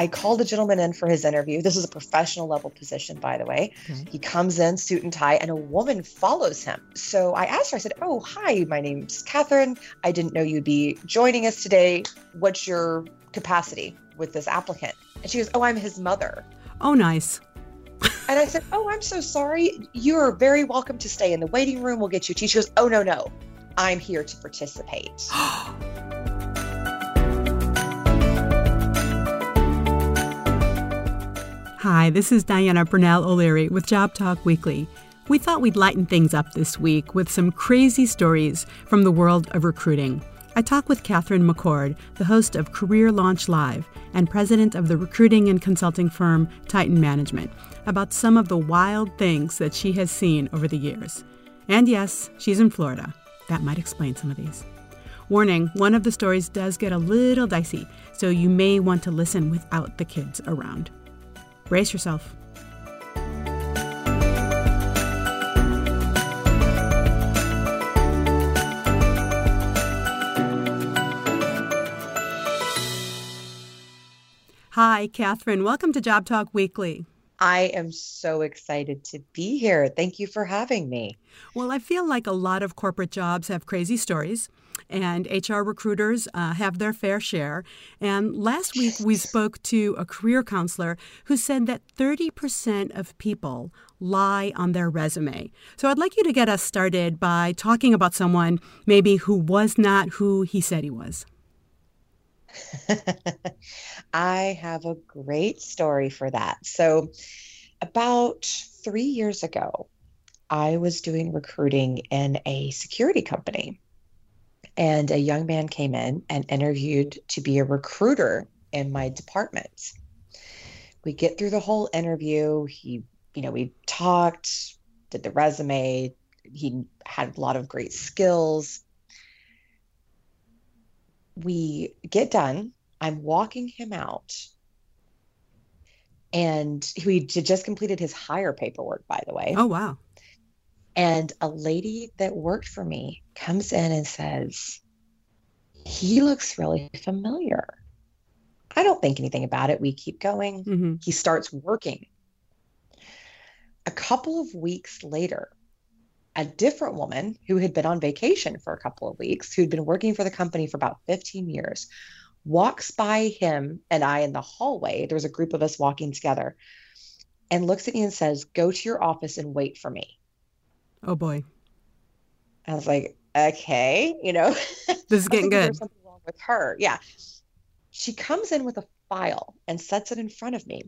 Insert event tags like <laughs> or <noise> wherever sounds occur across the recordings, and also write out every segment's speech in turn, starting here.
I called a gentleman in for his interview. This is a professional level position, by the way. Okay. He comes in, suit and tie, and a woman follows him. So I asked her, I said, Oh, hi, my name's Catherine. I didn't know you'd be joining us today. What's your capacity with this applicant? And she goes, Oh, I'm his mother. Oh, nice. and I said, Oh, I'm so sorry. You are very welcome to stay in the waiting room. We'll get you tea. She goes, Oh, no, no. I'm here to participate. <gasps> <gasps> <gasps> Hi, this is Diana Bernal O'Leary with Job Talk Weekly. We thought we'd lighten things up this week with some crazy stories from the world of recruiting. I talk with Catherine McCord, the host of Career Launch Live and president of the recruiting and consulting firm Titan Management, about some of the wild things that she has seen over the years. And yes, she's in Florida. That might explain some of these. Warning one of the stories does get a little dicey, so you may want to listen without the kids around. Brace yourself. Hi, Catherine. Welcome to Job Talk Weekly. I am so excited to be here. Thank you for having me. Well, I feel like a lot of corporate jobs have crazy stories and HR recruiters uh, have their fair share. And last week we spoke to a career counselor who said that 30% of people lie on their resume. So I'd like you to get us started by talking about someone maybe who was not who he said he was. <laughs> I have a great story for that. So, about three years ago, I was doing recruiting in a security company and a young man came in and interviewed to be a recruiter in my department. We get through the whole interview. He, you know, we talked, did the resume. He had a lot of great skills. We get done. I'm walking him out. And he just completed his hire paperwork, by the way. Oh, wow. And a lady that worked for me comes in and says, He looks really familiar. I don't think anything about it. We keep going. Mm-hmm. He starts working. A couple of weeks later, a different woman who had been on vacation for a couple of weeks, who'd been working for the company for about 15 years, walks by him and I in the hallway. There was a group of us walking together and looks at me and says, Go to your office and wait for me. Oh boy. I was like, okay, you know, <laughs> this is getting good. There's something wrong with her. Yeah. She comes in with a file and sets it in front of me.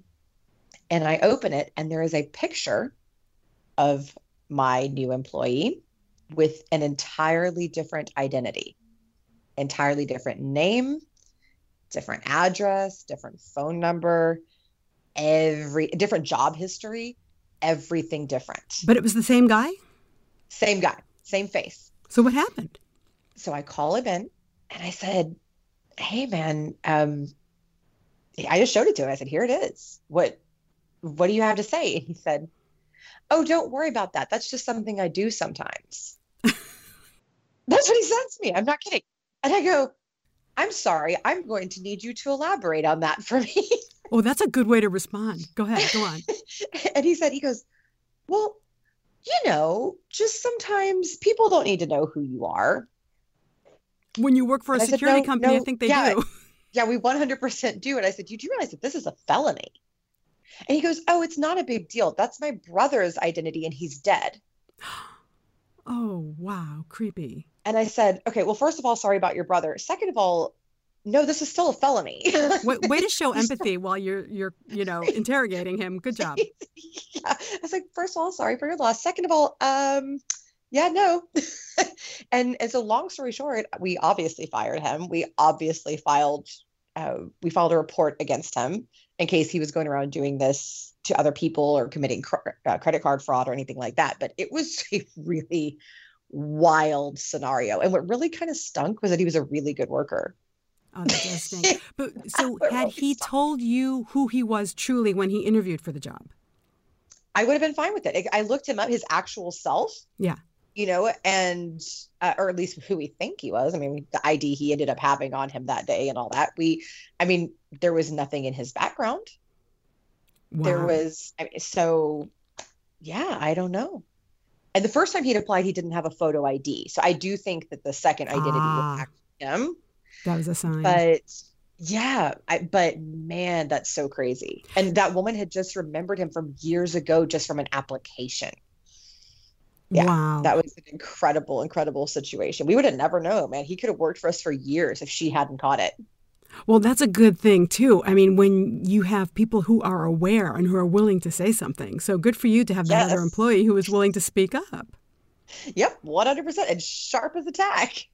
And I open it, and there is a picture of my new employee with an entirely different identity, entirely different name, different address, different phone number, every different job history, everything different. But it was the same guy? Same guy, same face. So what happened? So I call him in and I said, Hey man, um, I just showed it to him. I said, Here it is. What what do you have to say? And he said, Oh, don't worry about that. That's just something I do sometimes. <laughs> That's what he sends me. I'm not kidding. And I go, I'm sorry. I'm going to need you to elaborate on that for me. oh, that's a good way to respond. Go ahead. Go on. <laughs> and he said, he goes, Well, you know, just sometimes people don't need to know who you are. When you work for a and security said, no, company, no, I think they yeah, do. <laughs> Yeah, we 100% do. And I said, you do realize that this is a felony? And he goes, oh, it's not a big deal. That's my brother's identity and he's dead. <gasps> Oh, wow. Creepy. And I said, okay, well, first of all, sorry about your brother. Second of all, no, this is still a felony. <laughs> way, way, to show empathy while you're you're you know interrogating him. Good job. <laughs> yeah, I was like, first of all, sorry for your loss. Second of all, um, yeah, no. <laughs> and as a long story short, we obviously fired him. We obviously filed uh, we filed a report against him in case he was going around doing this to other people or committing cr- uh, credit card fraud or anything like that. But it was a really wild scenario. And what really kind of stunk was that he was a really good worker. <laughs> That does. But so had he told you who he was truly when he interviewed for the job? I would have been fine with it. I looked him up, his actual self. Yeah. you know, and uh, or at least who we think he was. I mean, the ID he ended up having on him that day and all that. We, I mean, there was nothing in his background. Wow. There was I mean, so, yeah, I don't know. And the first time he'd applied, he didn't have a photo ID. So I do think that the second identity ah, was him. That was a sign. But yeah, I, but man, that's so crazy. And that woman had just remembered him from years ago, just from an application. Yeah, wow. that was an incredible, incredible situation. We would have never known, man. He could have worked for us for years if she hadn't caught it. Well, that's a good thing, too. I mean, when you have people who are aware and who are willing to say something. So good for you to have that yes. other employee who was willing to speak up. Yep, 100%. And sharp as a tack.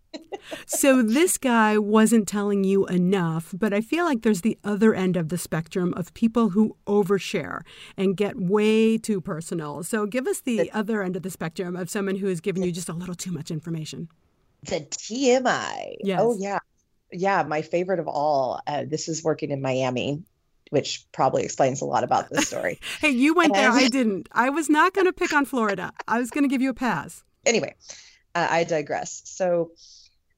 So this guy wasn't telling you enough, but I feel like there's the other end of the spectrum of people who overshare and get way too personal. So give us the, the other end of the spectrum of someone who has given you just a little too much information. The TMI. Yes. Oh, yeah yeah, my favorite of all. Uh, this is working in Miami, which probably explains a lot about this story. <laughs> hey, you went and... there. I didn't. I was not going to pick on Florida. I was going to give you a pass. Anyway, I digress. So,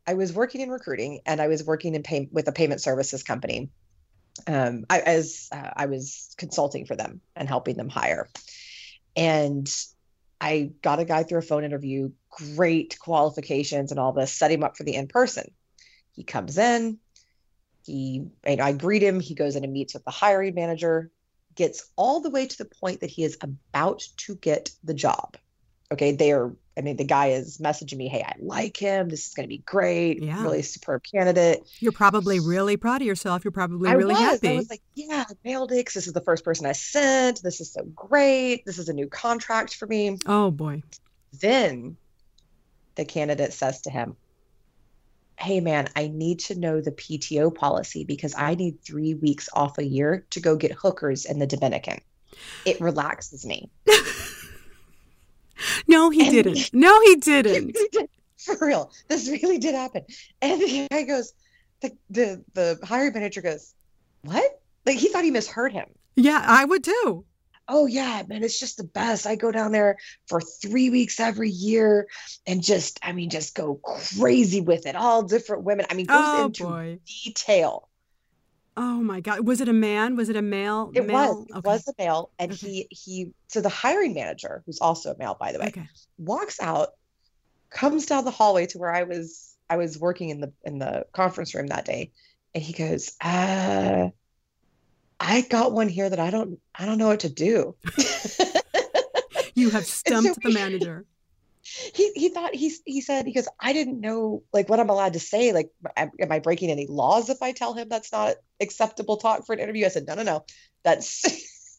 I was working in recruiting, and I was working in pay- with a payment services company. Um, I, as uh, I was consulting for them and helping them hire, and I got a guy through a phone interview, great qualifications and all this, set him up for the in person. He comes in, he and I greet him, he goes in and meets with the hiring manager, gets all the way to the point that he is about to get the job. Okay, they are I mean, the guy is messaging me, "Hey, I like him. This is going to be great. Yeah. Really superb candidate." You're probably really proud of yourself. You're probably I really was. happy. I was like, "Yeah, nailed it. This is the first person I sent. This is so great. This is a new contract for me." Oh boy. Then the candidate says to him, hey man, I need to know the PTO policy because I need three weeks off a year to go get hookers in the Dominican. It relaxes me. <laughs> no, he and didn't. No, he didn't. He <laughs> did. For real. This really did happen. And the guy goes, the, the the hiring manager goes, What? Like he thought he misheard him. Yeah, I would too oh yeah man it's just the best i go down there for three weeks every year and just i mean just go crazy with it all different women i mean goes oh, into boy. detail oh my god was it a man was it a male it male? was it okay. was a male and okay. he he so the hiring manager who's also a male by the way okay. walks out comes down the hallway to where i was i was working in the in the conference room that day and he goes uh I got one here that I don't I don't know what to do. <laughs> you have <laughs> stumped so the manager. He he thought he he said because I didn't know like what I'm allowed to say. Like, am, am I breaking any laws if I tell him that's not acceptable talk for an interview? I said, no, no, no. That's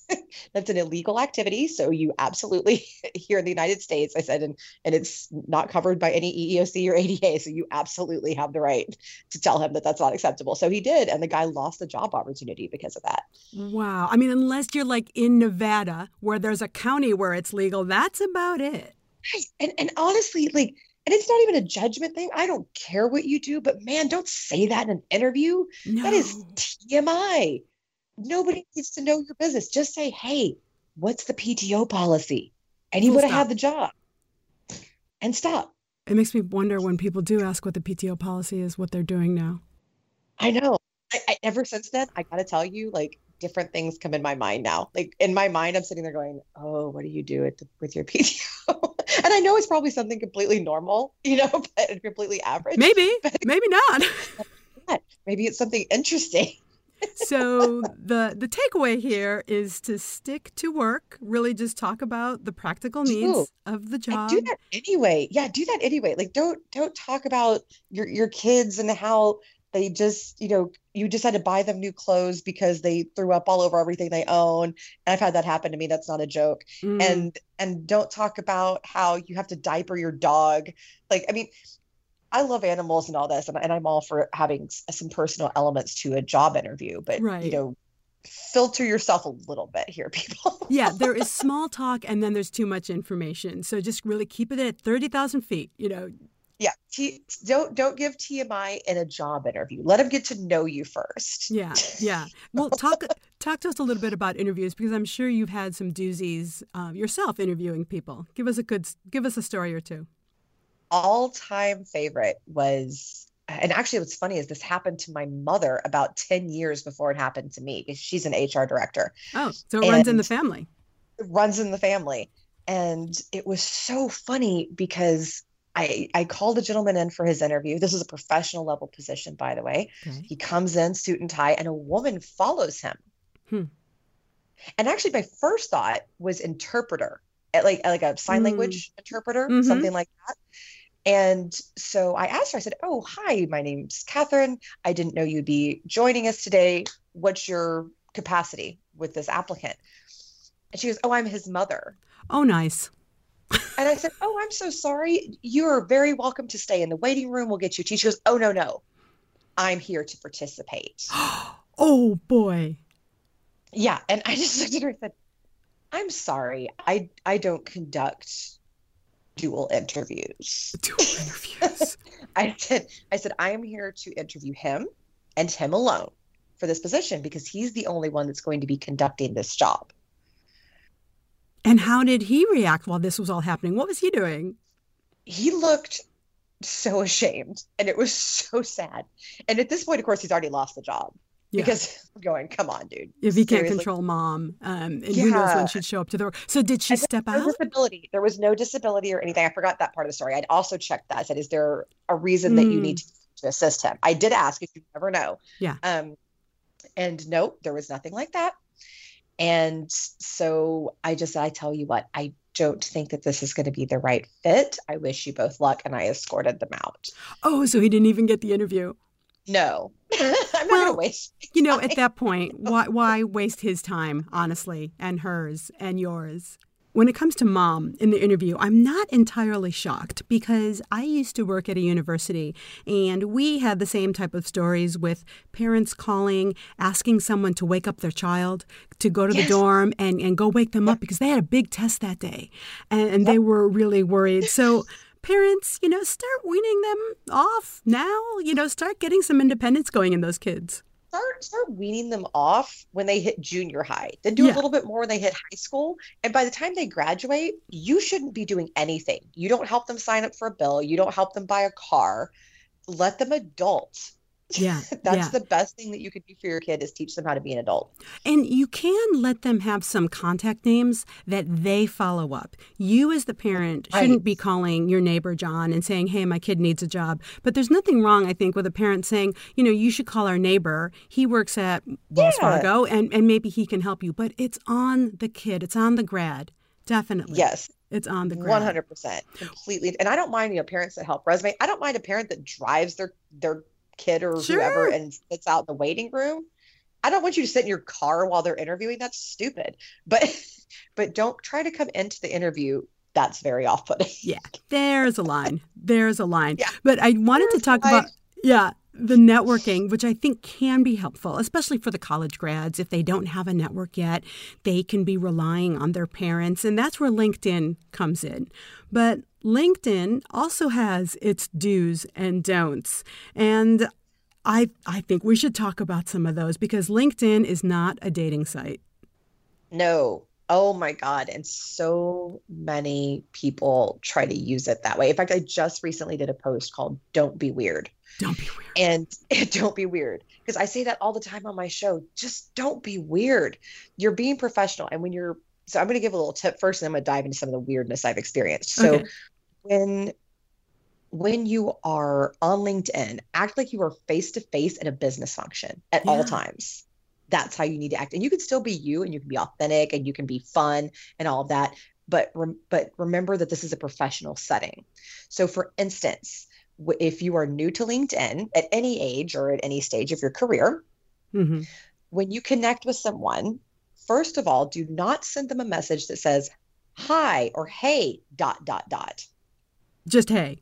<laughs> that's an illegal activity. So you absolutely <laughs> here in the United States, I said, and and it's not covered by any EEOC or ADA. So you absolutely have the right to tell him that that's not acceptable. So he did, and the guy lost the job opportunity because of that. Wow. I mean, unless you're like in Nevada where there's a county where it's legal, that's about it. Right. And and honestly, like and it's not even a judgment thing. I don't care what you do, but man, don't say that in an interview. No. That is TMI nobody needs to know your business. Just say, hey, what's the PTO policy? And you would have had the job and stop. It makes me wonder when people do ask what the PTO policy is, what they're doing now. I know. I, I, ever since then, I got to tell you, like, different things come in my mind now. Like, in my mind, I'm sitting there going, oh, what do you do with, with your <laughs> PTO? and I know it's probably something completely normal, you know, <laughs> but completely average. Maybe, <laughs> maybe not. maybe it's something interesting so the the takeaway here is to stick to work. Really, just talk about the practical needs of the job. Do that anyway. Yeah, do that anyway. Like, don't don't talk about your your kids and how they just you know you just had to buy them new clothes because they threw up all over everything they own and i've had that happen to me that's not a joke mm. and and don't talk about how you have to diaper your dog like i mean I love animals and all this, and, and I'm all for having some personal elements to a job interview, but right. you know, filter yourself a little bit here, people. <laughs> yeah, there is small talk, and then there's too much information. So just really keep it at thirty thousand feet. You know. Yeah, T- don't don't give TMI in a job interview. Let them get to know you first. Yeah, yeah. Well, talk talk to us a little bit about interviews because I'm sure you've had some doozies uh, yourself interviewing people. Give us a good give us a story or two. all-time favorite was and actually what's funny is this happened to my mother about 10 years before it happened to me because she's an hr director oh so it and runs in the family it runs in the family and it was so funny because I, I called a gentleman in for his interview. This is a professional level position, by the way. Okay. He comes in, suit and tie, and a woman follows him. Hmm. And actually, my first thought was interpreter, like like a sign mm. language interpreter, mm-hmm. something like that. And so I asked her, I said, Oh, hi, my name's Catherine. I didn't know you'd be joining us today. What's your capacity with this applicant? And she goes, Oh, I'm his mother. Oh, nice. And I said, Oh, I'm so sorry. You are very welcome to stay in the waiting room. We'll get you. She goes, Oh, no, no. I'm here to participate. <gasps> oh, boy. Yeah. And I just <laughs> looked at her and said, I'm sorry. I, I don't conduct dual interviews. Dual interviews. <laughs> I said, I said, I am here to interview him and him alone for this position because he's the only one that's going to be conducting this job. And how did he react while this was all happening? What was he doing? He looked so ashamed and it was <laughs> so sad. And at this point, of course, he's already lost the job. Yeah. Because <laughs> I'm going, come on, dude. If he can't control mom, um, and yeah. who knows when she'd show up to the work. So did she step no out? Disability. There was no disability or anything. I forgot that part of the story. I'd also checked that. I said, is there a reason mm. that you need mm. to, to, assist him? I did ask if you never know. Yeah. Um, and no, there was nothing like that. And so I just, I tell you what, I don't think that this is going to be the right fit. I wish you both luck. And I escorted them out. Oh, so he didn't even get the interview? No. <laughs> I'm well, not going to waste. You know, at that point, why, <laughs> why waste his time, honestly, and hers and yours? When it comes to mom in the interview, I'm not entirely shocked because I used to work at a university and we had the same type of stories with parents calling, asking someone to wake up their child to go to yes. the dorm and, and go wake them up because they had a big test that day and, and they were really worried. So, <laughs> parents, you know, start weaning them off now, you know, start getting some independence going in those kids start start weaning them off when they hit junior high. Then do yeah. a little bit more when they hit high school. And by the time they graduate, you shouldn't be doing anything. You don't help them sign up for a bill. You don't help them buy a car. Let them adult. Yeah. <laughs> That's yeah. the best thing that you could do for your kid is teach them how to be an adult. And you can let them have some contact names that they follow up. You as the parent shouldn't be calling your neighbor John and saying, "Hey, my kid needs a job." But there's nothing wrong I think with a parent saying, "You know, you should call our neighbor. He works at Wells yeah. Fargo and and maybe he can help you." But it's on the kid. It's on the grad. Definitely. Yes. It's on the grad. 100%. Completely. And I don't mind, you know, parents that help resume. I don't mind a parent that drives their their kid or sure. whoever and sits out in the waiting room. I don't want you to sit in your car while they're interviewing. That's stupid. But <laughs> but don't try to come into the interview. That's very off-putting. yeah, there's a line. There's a line. Yeah. But I wanted there's to talk about yeah the networking, which I think can be helpful, especially for the college grads. If they don't have a network yet, they can be relying on their parents, and that's where LinkedIn comes in. But LinkedIn also has its do's and don'ts. And I, I think we should talk about some of those because LinkedIn is not a dating site. No. Oh my God. And so many people try to use it that way. In fact, I just recently did a post called Don't Be Weird. Don't be weird. And <laughs> don't be weird. Because I say that all the time on my show. Just don't be weird. You're being professional. And when you're so I'm going to give a little tip first, and I'm going to dive into some of the weirdness I've experienced. So okay. when when you are on LinkedIn, act like you are face to face in a business function at yeah. all times. That's how you need to act, and you can still be you, and you can be authentic, and you can be fun, and all of that. But but remember that this is a professional setting. So, for instance, if you are new to LinkedIn at any age or at any stage of your career, mm-hmm. when you connect with someone, first of all, do not send them a message that says hi or hey dot dot dot. Just hey.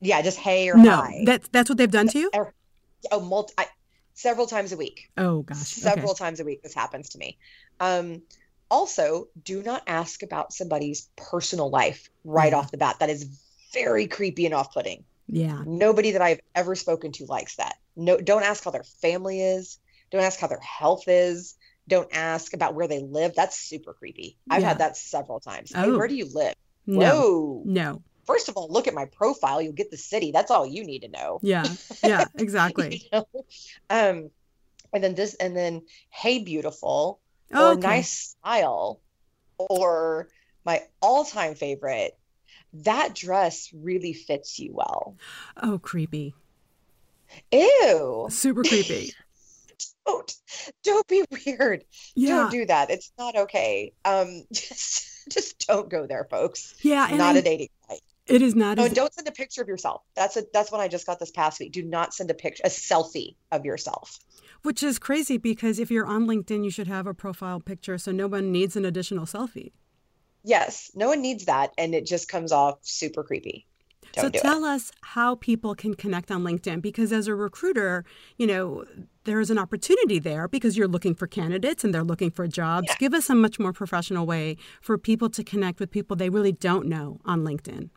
Yeah, just hey or no, hi. That's that's what they've done to you. Or, oh, multi, I, several times a week. Oh gosh, several okay. times a week this happens to me. Um, also, do not ask about somebody's personal life right off the bat. That is very creepy and off-putting. Yeah. Nobody that I've ever spoken to likes that. No, don't ask how their family is. Don't ask how their health is don't ask about where they live. That's super creepy. I've yeah. had that several times. Oh. Hey, where do you live? No. Whoa. No. first of all, look at my profile. You'll get the city. That's all you need to know. Yeah. Yeah, <laughs> exactly. you know? Um, and then this, and then, hey, beautiful, oh, or okay. nice style, or my all time favorite, that dress really fits you well. Oh, creepy. Ew. Super creepy. <laughs> don't don't be weird. Yeah. Don't do that. It's not okay. Um <laughs> just just don't go there, folks. Yeah. Not I, a dating site. It is not. Oh, and don't send a picture of yourself. That's a that's what I just got this past week. Do not send a picture, a selfie of yourself. Which is crazy because if you're on LinkedIn, you should have a profile picture, so no one needs an additional selfie. Yes, no one needs that, and it just comes off super creepy. Don't so tell it. us how people can connect on LinkedIn because as a recruiter, you know, there is an opportunity there because you're looking for candidates and they're looking for jobs. Yeah. Give us a much more professional way for people to connect with people they really don't know on LinkedIn.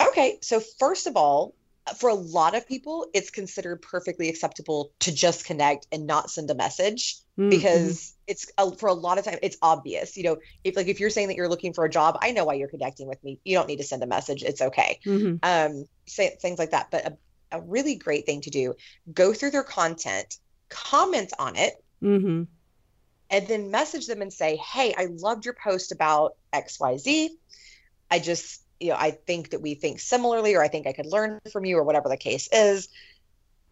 Okay, so first of all, for a lot of people, it's considered perfectly acceptable to just connect and not send a message mm-hmm. because it's a, for a lot of time it's obvious. You know, if like if you're saying that you're looking for a job, I know why you're connecting with me. You don't need to send a message. It's okay. Mm-hmm. Um, say things like that. But a, a, really great thing to do: go through their content, comment on it, mm-hmm. and then message them and say, "Hey, I loved your post about X, Y, Z. I just you know, I think that we think similarly, or I think I could learn from you, or whatever the case is.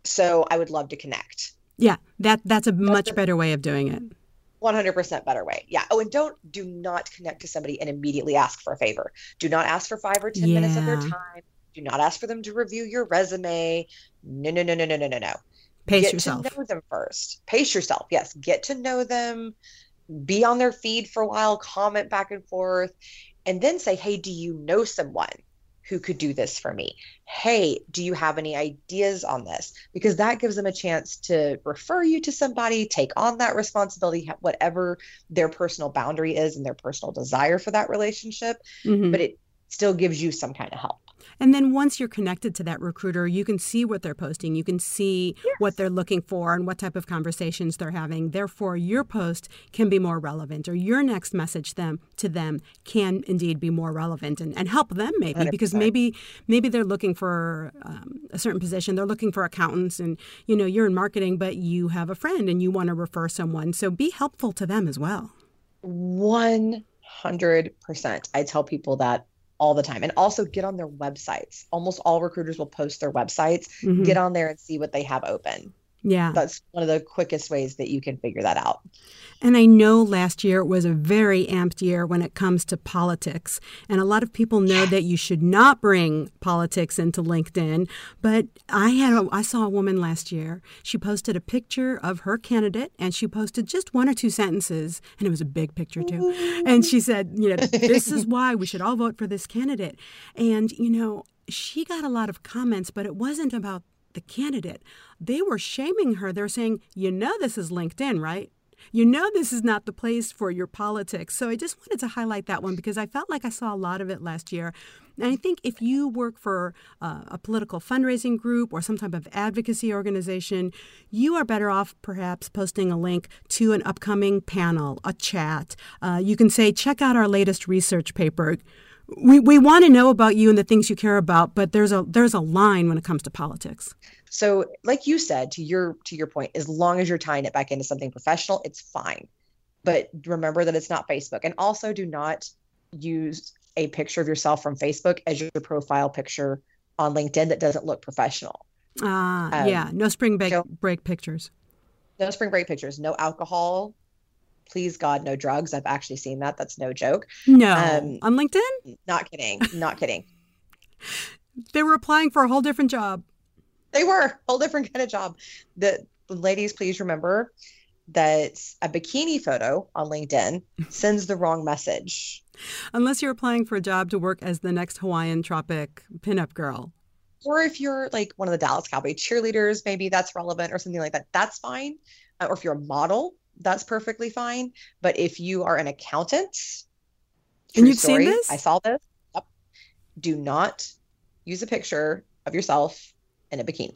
So I would love to connect. Yeah, that that's a much better way of doing it. 100% better way. Yeah. Oh, and don't do not connect to somebody and immediately ask for a favor. Do not ask for 5 or 10 yeah. minutes of their time. Do not ask for them to review your resume. No, no, no, no, no, no, no, no. Pace yourself. Get yourself. to know them first. Pace yourself. Yes. Get to know them. Be on their feed for a while, comment back and forth and then say, hey, do you know someone who could do this for me? Hey, do you have any ideas on this? Because that gives them a chance to refer you to somebody, take on that responsibility, whatever their personal boundary is and their personal desire for that relationship. Mm-hmm. But it still gives you some kind of help. And then once you're connected to that recruiter, you can see what they're posting. You can see yes. what they're looking for and what type of conversations they're having. Therefore, your post can be more relevant or your next message them to them can indeed be more relevant and, and help them maybe 100%. because maybe maybe they're looking for um, a certain position. They're looking for accountants and you know, you're in marketing, but you have a friend and you want to refer someone. So be helpful to them as well. 100%. I tell people that all the time. And also get on their websites. Almost all recruiters will post their websites. Mm-hmm. get on there and see what they have open yeah. That's one of the quickest ways that you can figure that out. And I know last year was a very amped year when it comes to politics. And a lot of people know that you should not bring politics into LinkedIn. But I had a, I saw a woman last year. She posted a picture of her candidate and she posted just one or two sentences. And it was a big picture too. And she said, you know, <laughs> this is why we should all vote for this candidate. And, you know, she got a lot of comments, but it wasn't about the candidate, they were shaming her. They're saying, you know, this is LinkedIn, right? You know, this is not the place for your politics. So I just wanted to highlight that one because I felt like I saw a lot of it last year. And I think if you work for uh, a political fundraising group or some type of advocacy organization, you are better off perhaps posting a link to an upcoming panel, a chat. Uh, you can say, check out our latest research paper we, we want to know about you and the things you care about, but there's a there's a line when it comes to politics. So, like you said, to your to your point, as long as you're tying it back into something professional, it's fine. But remember that it's not Facebook, and also do not use a picture of yourself from Facebook as your profile picture on LinkedIn that doesn't look professional. Ah, uh, um, yeah, no spring break, break pictures. No spring break pictures. No alcohol please God, no drugs. I've actually seen that. That's no joke. No. Um, on LinkedIn? Not kidding. Not kidding. <laughs> they were applying for a whole different job. They were a whole different kind of job. The ladies, please remember that a bikini photo on LinkedIn sends the wrong message. Unless you're applying for a job to work as the next Hawaiian tropic pinup girl. Or if you're like one of the Dallas Cowboy cheerleaders, maybe that's relevant or something like that. That's fine. Uh, or if you're a model, that's perfectly fine. But if you are an accountant, and you've story, seen this, I saw this. Yep. Do not use a picture of yourself in a bikini.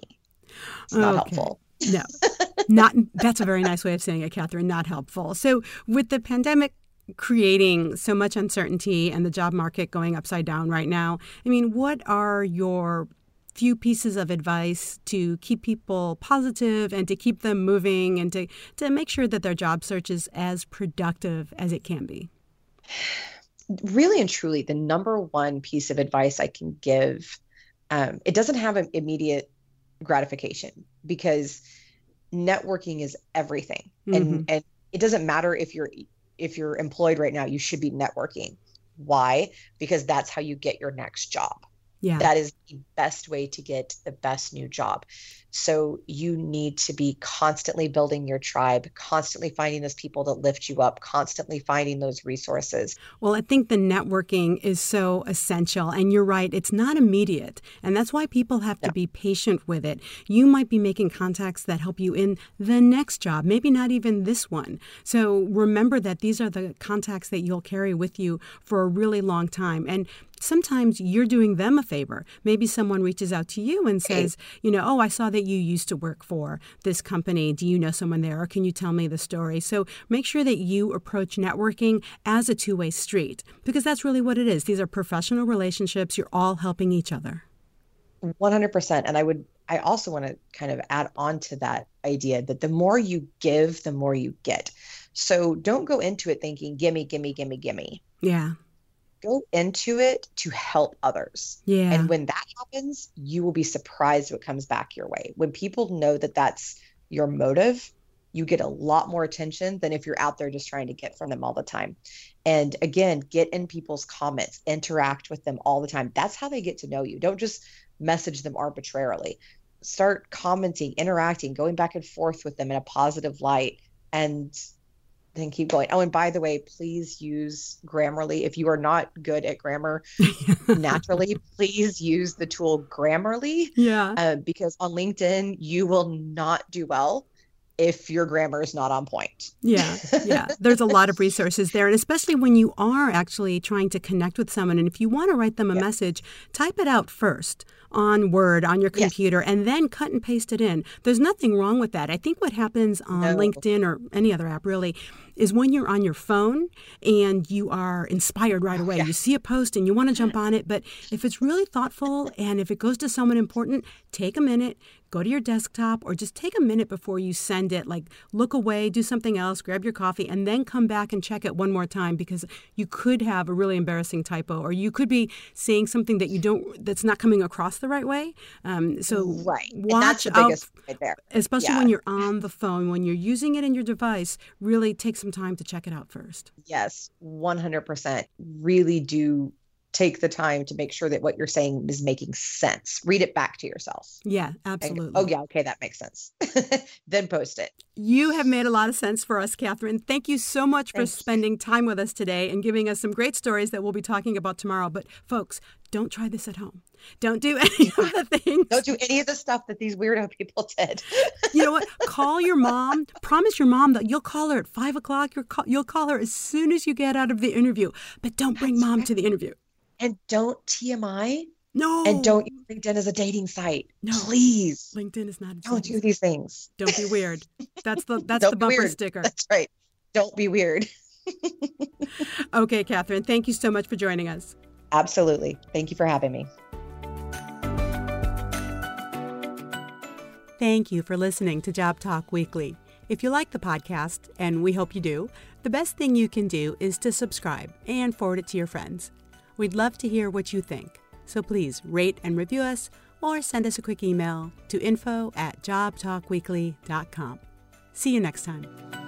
It's not okay. helpful. No, <laughs> not. That's a very nice way of saying it, Catherine. Not helpful. So with the pandemic creating so much uncertainty and the job market going upside down right now. I mean, what are your few pieces of advice to keep people positive and to keep them moving and to, to make sure that their job search is as productive as it can be? Really and truly, the number one piece of advice I can give, um, it doesn't have an immediate gratification because networking is everything. Mm-hmm. And, and it doesn't matter if you're if you're employed right now, you should be networking. Why? Because that's how you get your next job. Yeah. That is the best way to get the best new job. So you need to be constantly building your tribe, constantly finding those people that lift you up, constantly finding those resources. Well, I think the networking is so essential. And you're right, it's not immediate. And that's why people have to be patient with it. You might be making contacts that help you in the next job, maybe not even this one. So remember that these are the contacts that you'll carry with you for a really long time. And sometimes you're doing them a favor. Maybe someone reaches out to you and says, you know, oh, I saw that you used to work for this company. Do you know someone there? Or can you tell me the story? So make sure that you approach networking as a two way street because that's really what it is. These are professional relationships. You're all helping each other. 100%. And I would, I also want to kind of add on to that idea that the more you give, the more you get. So don't go into it thinking, gimme, gimme, gimme, gimme. Yeah go into it to help others. Yeah. And when that happens, you will be surprised what comes back your way. When people know that that's your motive, you get a lot more attention than if you're out there just trying to get from them all the time. And again, get in people's comments, interact with them all the time. That's how they get to know you. Don't just message them arbitrarily. Start commenting, interacting, going back and forth with them in a positive light and then keep going. Oh, and by the way, please use Grammarly. If you are not good at grammar <laughs> naturally, please use the tool Grammarly. Yeah. Uh, because on LinkedIn, you will not do well if your grammar is not on point. Yeah, yeah. <laughs> There's a lot of resources there. And especially when you are actually trying to connect with someone, and if you want to write them a message, type it out first on Word on your computer yes. and then cut and paste it in. There's nothing wrong with that. I think what happens on no. LinkedIn or any other app really is when you're on your phone and you are inspired right away. Yeah. You see a post and you want to jump on it, but if it's really thoughtful and if it goes to someone important, take a minute, go to your desktop or just take a minute before you send it. Like look away, do something else, grab your coffee, and then come back and check it one more time because you could have a really embarrassing typo or you could be saying something that you don't that's not coming across the right way. Um, so right, watch out, right especially yeah. when you're on the phone, when you're using it in your device. Really take some time to check it out first. Yes, one hundred percent. Really do take the time to make sure that what you're saying is making sense. Read it back to yourself. Yeah, absolutely. Oh, yeah, okay, that makes sense. <laughs> then post it. You have made a lot of sense for us, Catherine. Thank you so much Thanks. for spending time with us today and giving us some great stories that we'll be talking about tomorrow. But, folks, don't try this at home. Don't do <laughs> any of the things. Don't do any of the stuff that these weirdo people did. you know what? <laughs> Call your mom. Promise your mom that you'll call her at five o'clock. You'll call, you'll call her as soon as you get out of the interview. But don't bring That's mom right. to the interview and don't TMI. No. And don't use LinkedIn as a dating site. No. Please. LinkedIn is not. don't do these things. Don't be weird. That's the <laughs> that's the bumper sticker. That's right. Don't be weird. <laughs> okay, Catherine. Thank you so much for joining us. Absolutely. Thank you for having me. Thank you for listening to Job Talk Weekly. If you like the podcast, and we hope you do, the best thing you can do is to subscribe and forward it to your friends. We'd love to hear what you think, so please rate and review us or send us a quick email to info at jobtalkweekly.com. See you next time.